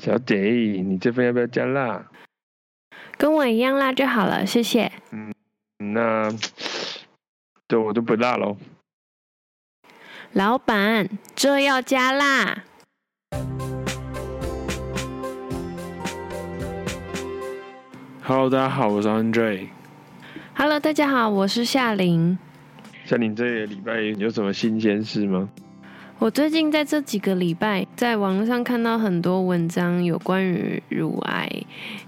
小姐，你这份要不要加辣？跟我一样辣就好了，谢谢。嗯，那对我都不辣喽。老板，这要加辣。Hello，大家好，我是 Andre。Hello，大家好，我是夏琳。夏琳，这个礼拜有什么新鲜事吗？我最近在这几个礼拜，在网络上看到很多文章，有关于乳癌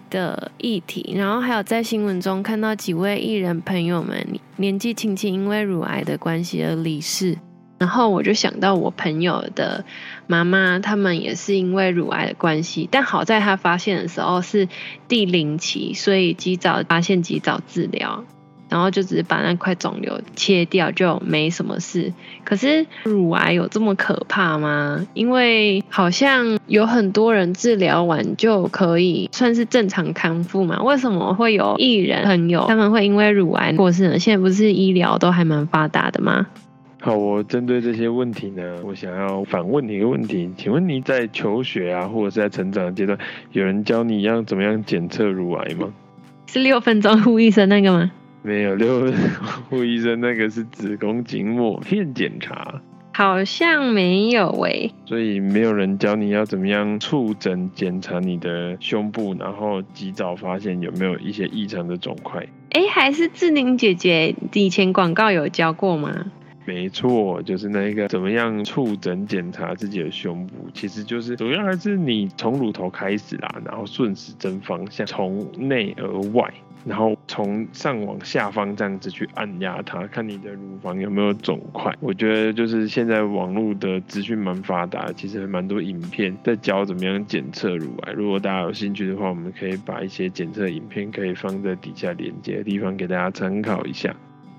的议题，然后还有在新闻中看到几位艺人朋友们年纪轻轻因为乳癌的关系而离世，然后我就想到我朋友的妈妈，他们也是因为乳癌的关系，但好在他发现的时候是第零期，所以及早发现，及早治疗。然后就只是把那块肿瘤切掉，就没什么事。可是乳癌有这么可怕吗？因为好像有很多人治疗完就可以算是正常康复嘛。为什么会有艺人朋友他们会因为乳癌过世呢？现在不是医疗都还蛮发达的吗？好，我针对这些问题呢，我想要反问你一个问题，请问你在求学啊，或者是在成长的阶段，有人教你要怎么样检测乳癌吗？是六分钟呼一声那个吗？没有，六 护医生那个是子宫颈抹片检查，好像没有诶、欸。所以没有人教你要怎么样触诊检查你的胸部，然后及早发现有没有一些异常的肿块。哎，还是志玲姐姐以前广告有教过吗？没错，就是那一个怎么样触诊检查自己的胸部，其实就是主要还是你从乳头开始啦，然后顺时针方向从内而外。然后从上往下方这样子去按压它，看你的乳房有没有肿块。我觉得就是现在网络的资讯蛮发达，其实还蛮多影片在教怎么样检测乳癌。如果大家有兴趣的话，我们可以把一些检测影片可以放在底下连接的地方给大家参考一下。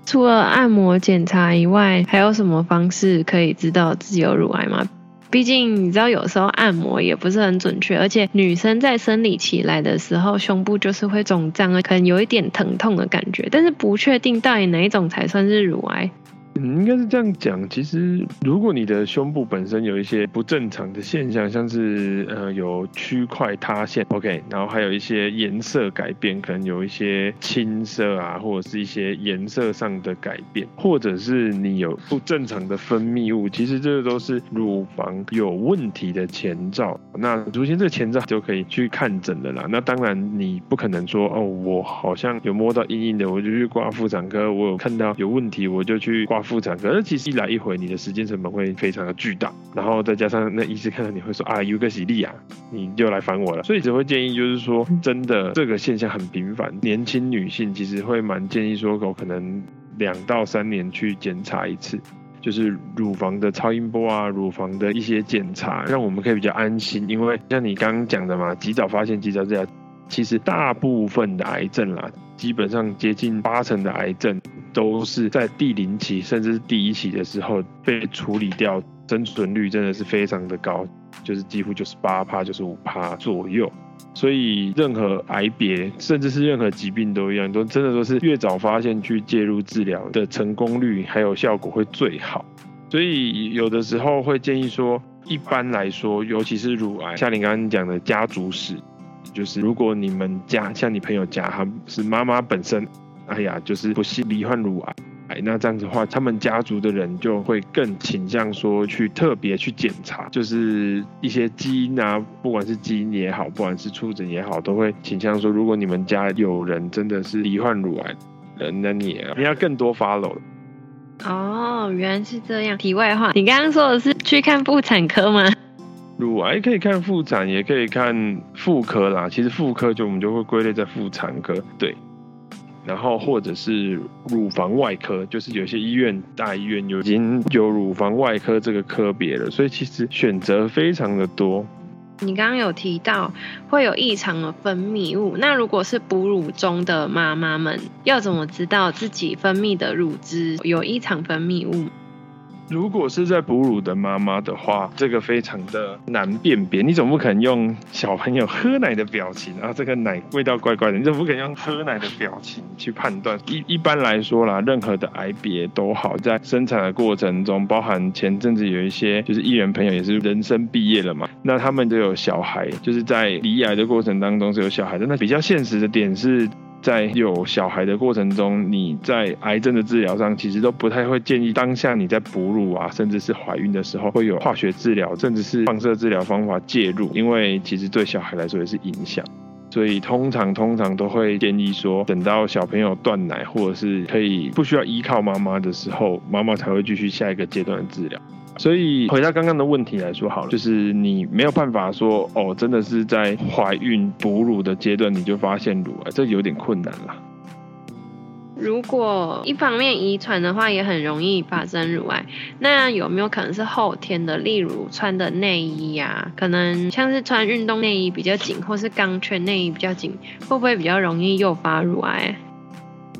除了按摩检查以外，还有什么方式可以知道自己有乳癌吗？毕竟你知道，有时候按摩也不是很准确，而且女生在生理期来的时候，胸部就是会肿胀，可能有一点疼痛的感觉，但是不确定到底哪一种才算是乳癌。嗯，应该是这样讲。其实，如果你的胸部本身有一些不正常的现象，像是呃有区块塌陷，OK，然后还有一些颜色改变，可能有一些青色啊，或者是一些颜色上的改变，或者是你有不正常的分泌物，其实这都是乳房有问题的前兆。那出现这个前兆就可以去看诊的啦。那当然，你不可能说哦，我好像有摸到硬硬的，我就去挂妇产科；我有看到有问题，我就去挂。妇产科，可是其实一来一回，你的时间成本会非常的巨大，然后再加上那医师看到你会说啊，有个喜利啊，你就来烦我了，所以只会建议就是说，真的这个现象很频繁，年轻女性其实会蛮建议说，我可能两到三年去检查一次，就是乳房的超音波啊，乳房的一些检查，让我们可以比较安心，因为像你刚刚讲的嘛，及早发现，及早治疗，其实大部分的癌症啦，基本上接近八成的癌症。都是在第零期甚至是第一期的时候被处理掉，生存率真的是非常的高，就是几乎就是八趴，就是五趴左右。所以任何癌别，甚至是任何疾病都一样，都真的都是越早发现去介入治疗的成功率还有效果会最好。所以有的时候会建议说，一般来说，尤其是乳癌，像你刚刚讲的家族史，就是如果你们家像你朋友家，他是妈妈本身。哎呀，就是不幸罹患乳癌，哎，那这样子的话，他们家族的人就会更倾向说去特别去检查，就是一些基因啊，不管是基因也好，不管是触诊也好，都会倾向说，如果你们家有人真的是罹患乳癌，人，那你你要更多 follow。哦，原来是这样。题外话，你刚刚说的是去看妇产科吗？乳癌可以看妇产，也可以看妇科啦。其实妇科就我们就会归类在妇产科，对。然后或者是乳房外科，就是有些医院大医院有已经有乳房外科这个科别了，所以其实选择非常的多。你刚刚有提到会有异常的分泌物，那如果是哺乳中的妈妈们，要怎么知道自己分泌的乳汁有异常分泌物？如果是在哺乳的妈妈的话，这个非常的难辨别。你总不可能用小朋友喝奶的表情，然后这个奶味道怪怪的，你总不可能用喝奶的表情去判断。一一般来说啦，任何的癌别都好，在生产的过程中，包含前阵子有一些就是艺人朋友也是人生毕业了嘛，那他们都有小孩，就是在离癌的过程当中是有小孩的。那比较现实的点是。在有小孩的过程中，你在癌症的治疗上，其实都不太会建议当下你在哺乳啊，甚至是怀孕的时候，会有化学治疗，甚至是放射治疗方法介入，因为其实对小孩来说也是影响。所以通常通常都会建议说，等到小朋友断奶，或者是可以不需要依靠妈妈的时候，妈妈才会继续下一个阶段的治疗。所以回到刚刚的问题来说好了，就是你没有办法说哦，真的是在怀孕哺乳的阶段你就发现乳癌，这有点困难啦。如果一方面遗传的话，也很容易发生乳癌。那有没有可能是后天的？例如穿的内衣呀、可能像是穿运动内衣比较紧，或是钢圈内衣比较紧，会不会比较容易诱发乳癌？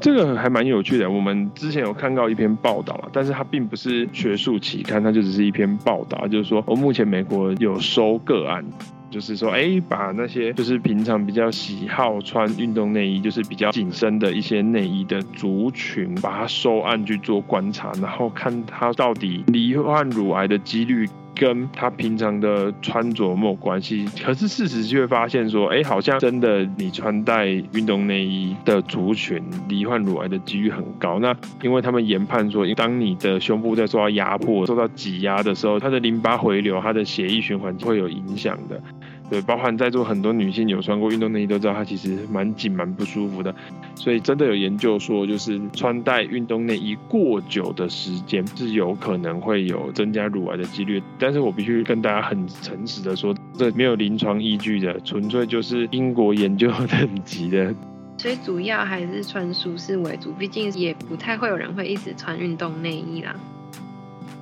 这个还蛮有趣的，我们之前有看到一篇报道啊，但是它并不是学术期刊，它就只是一篇报道，就是说，我目前美国有收个案，就是说，哎，把那些就是平常比较喜好穿运动内衣，就是比较紧身的一些内衣的族群，把它收案去做观察，然后看它到底罹患乳癌的几率。跟他平常的穿着没有关系，可是事实就会发现说，哎，好像真的你穿戴运动内衣的族群罹患乳癌的几率很高。那因为他们研判说，当你的胸部在受到压迫、受到挤压的时候，它的淋巴回流、它的血液循环会有影响的。对，包含在座很多女性有穿过运动内衣都知道，它其实蛮紧、蛮不舒服的。所以真的有研究说，就是穿戴运动内衣过久的时间是有可能会有增加乳癌的几率。但是我必须跟大家很诚实的说，这没有临床依据的，纯粹就是英国研究 等级的。所以主要还是穿舒适为主，毕竟也不太会有人会一直穿运动内衣啦。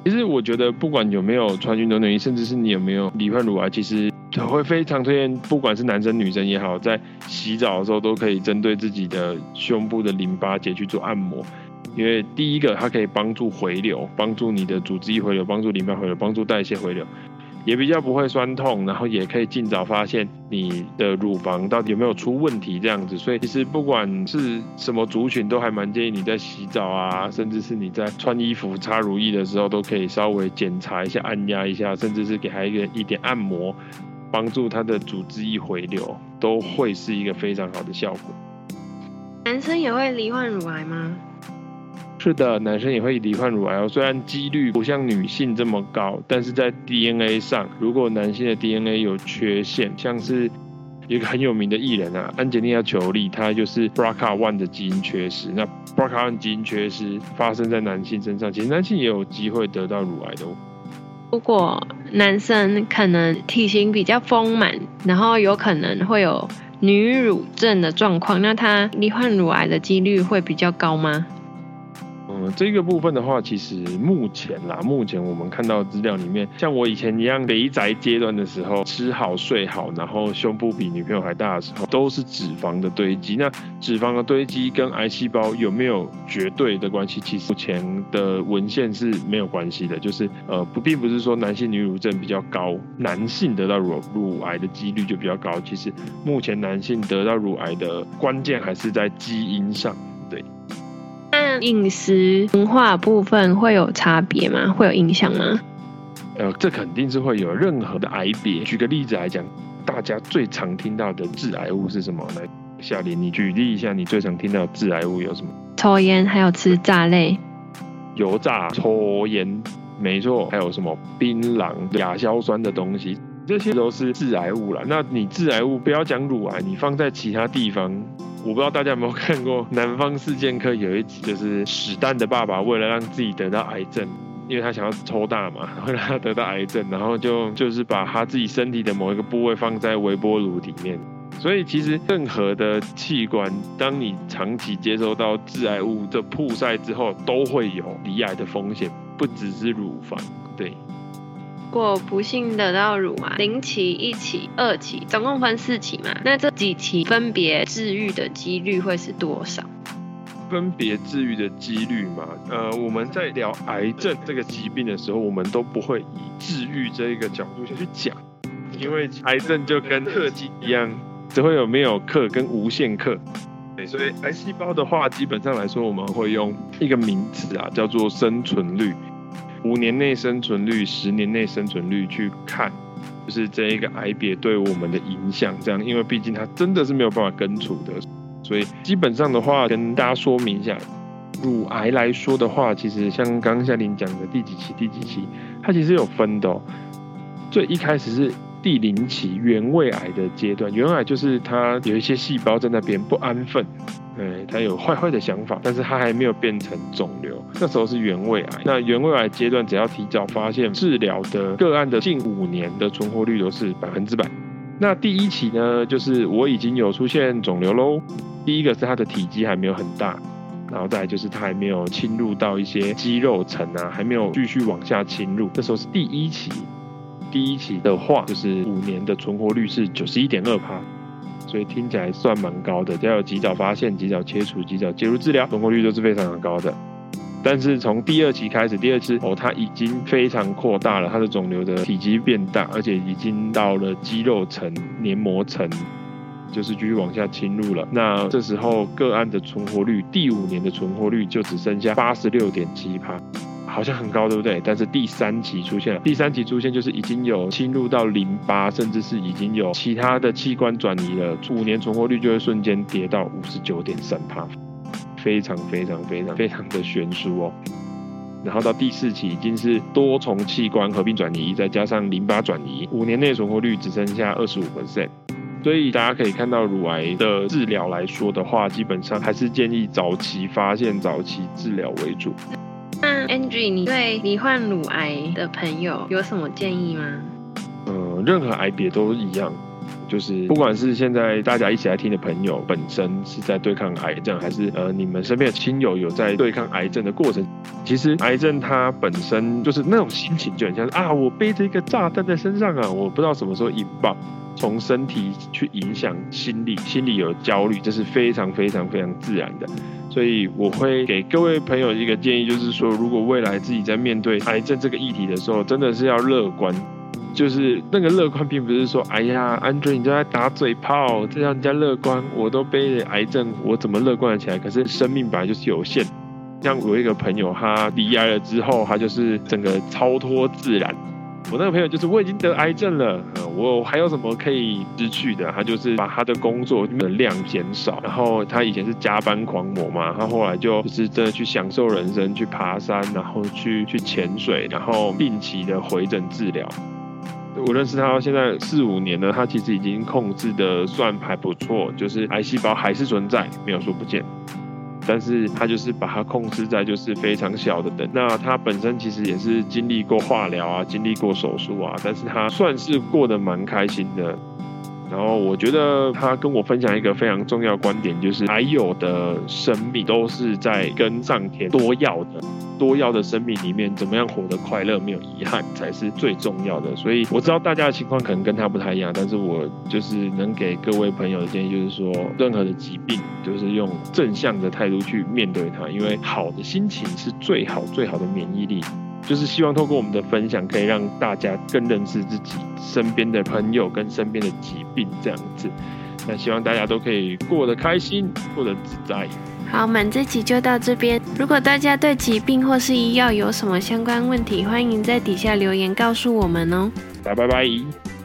其实我觉得，不管有没有穿运动内衣，甚至是你有没有罹患乳癌，其实我会非常推荐，不管是男生女生也好，在洗澡的时候都可以针对自己的胸部的淋巴结去做按摩，因为第一个它可以帮助回流，帮助你的组织液回流，帮助淋巴回流，帮助代谢回流。也比较不会酸痛，然后也可以尽早发现你的乳房到底有没有出问题这样子。所以其实不管是什么族群，都还蛮建议你在洗澡啊，甚至是你在穿衣服、擦乳液的时候，都可以稍微检查一下、按压一下，甚至是给它一个一点按摩，帮助他的组织液回流，都会是一个非常好的效果。男生也会罹患乳癌吗？是的，男生也会罹患乳癌哦。虽然几率不像女性这么高，但是在 DNA 上，如果男性的 DNA 有缺陷，像是一个很有名的艺人啊，安吉丽娜·裘丽，她就是 BRCA1 的基因缺失。那 BRCA1 基因缺失发生在男性身上，其实男性也有机会得到乳癌的哦。如果男生可能体型比较丰满，然后有可能会有女乳症的状况，那他罹患乳癌的几率会比较高吗？嗯，这个部分的话，其实目前啦，目前我们看到资料里面，像我以前一样肥宅阶段的时候，吃好睡好，然后胸部比女朋友还大的时候，都是脂肪的堆积。那脂肪的堆积跟癌细胞有没有绝对的关系？其实目前的文献是没有关系的，就是呃不，并不是说男性女乳症比较高，男性得到乳乳癌的几率就比较高。其实目前男性得到乳癌的关键还是在基因上，对。饮食文化部分会有差别吗？会有影响吗？呃，这肯定是会有。任何的癌别，举个例子来讲，大家最常听到的致癌物是什么？来，夏琳，你举例一下，你最常听到的致癌物有什么？抽烟，还有吃炸类，油炸、抽烟，没错。还有什么槟榔、亚硝酸的东西，这些都是致癌物了。那你致癌物不要讲乳癌，你放在其他地方。我不知道大家有没有看过《南方四贱客》有一集，就是史丹的爸爸为了让自己得到癌症，因为他想要抽大麻，会让他得到癌症，然后就就是把他自己身体的某一个部位放在微波炉里面。所以其实任何的器官，当你长期接收到致癌物的曝晒之后，都会有罹癌的风险，不只是乳房，对。如果不幸得到乳癌，零期、一期、二期，总共分四期嘛？那这几期分别治愈的几率会是多少？分别治愈的几率嘛，呃，我们在聊癌症这个疾病的时候，我们都不会以治愈这一个角度下去讲，因为癌症就跟氪金一样，只会有没有氪跟无限氪。对，所以癌细胞的话，基本上来说，我们会用一个名词啊，叫做生存率，五年内生存率、十年内生存率去看，就是这一个癌别对我们的影响。这样，因为毕竟它真的是没有办法根除的，所以基本上的话，跟大家说明一下，乳癌来说的话，其实像刚刚夏琳讲的第几期、第几期，它其实有分的哦。最一开始是。第零期原位癌的阶段，原位癌就是它有一些细胞在那边不安分，哎，它有坏坏的想法，但是它还没有变成肿瘤，那时候是原位癌。那原位癌阶段，只要提早发现，治疗的个案的近五年的存活率都是百分之百。那第一期呢，就是我已经有出现肿瘤喽。第一个是它的体积还没有很大，然后再来就是它还没有侵入到一些肌肉层啊，还没有继续往下侵入，这时候是第一期。第一期的话，就是五年的存活率是九十一点二趴，所以听起来算蛮高的。只要有及早发现、及早切除、及早介入治疗，存活率都是非常的高的。但是从第二期开始，第二期哦，它已经非常扩大了，它的肿瘤的体积变大，而且已经到了肌肉层、黏膜层，就是继续往下侵入了。那这时候个案的存活率，第五年的存活率就只剩下八十六点七趴。好像很高，对不对？但是第三期出现了，第三期出现就是已经有侵入到淋巴，甚至是已经有其他的器官转移了，五年存活率就会瞬间跌到五十九点三趴，非常非常非常非常的悬殊哦。然后到第四期已经是多重器官合并转移，再加上淋巴转移，五年内存活率只剩下二十五 percent。所以大家可以看到，乳癌的治疗来说的话，基本上还是建议早期发现、早期治疗为主。那 Angie，你对罹患乳癌的朋友有什么建议吗？呃，任何癌别都一样，就是不管是现在大家一起来听的朋友本身是在对抗癌症，还是呃你们身边的亲友有在对抗癌症的过程，其实癌症它本身就是那种心情就很像啊，我背着一个炸弹在身上啊，我不知道什么时候引爆，从身体去影响心理，心理有焦虑，这是非常非常非常自然的。所以我会给各位朋友一个建议，就是说，如果未来自己在面对癌症这个议题的时候，真的是要乐观。就是那个乐观，并不是说，哎呀，Andre 你就在打嘴炮，这样人家乐观，我都背着癌症，我怎么乐观得起来？可是生命本来就是有限。像我一个朋友，他罹癌了之后，他就是整个超脱自然。我那个朋友就是我已经得癌症了，我还有什么可以失去的？他就是把他的工作的量减少，然后他以前是加班狂魔嘛，他后来就就是真的去享受人生，去爬山，然后去去潜水，然后定期的回诊治疗。我认识他到现在四五年了，他其实已经控制的算还不错，就是癌细胞还是存在，没有说不见。但是他就是把它控制在就是非常小的等，那他本身其实也是经历过化疗啊，经历过手术啊，但是他算是过得蛮开心的。然后我觉得他跟我分享一个非常重要观点，就是还有的生命都是在跟上天多要的。多要的生命里面，怎么样活得快乐，没有遗憾，才是最重要的。所以我知道大家的情况可能跟他不太一样，但是我就是能给各位朋友的建议，就是说，任何的疾病，就是用正向的态度去面对它，因为好的心情是最好最好的免疫力。就是希望透过我们的分享，可以让大家更认识自己身边的朋友跟身边的疾病这样子。那希望大家都可以过得开心，过得自在。好，我们这集就到这边。如果大家对疾病或是医药有什么相关问题，欢迎在底下留言告诉我们哦。拜拜拜。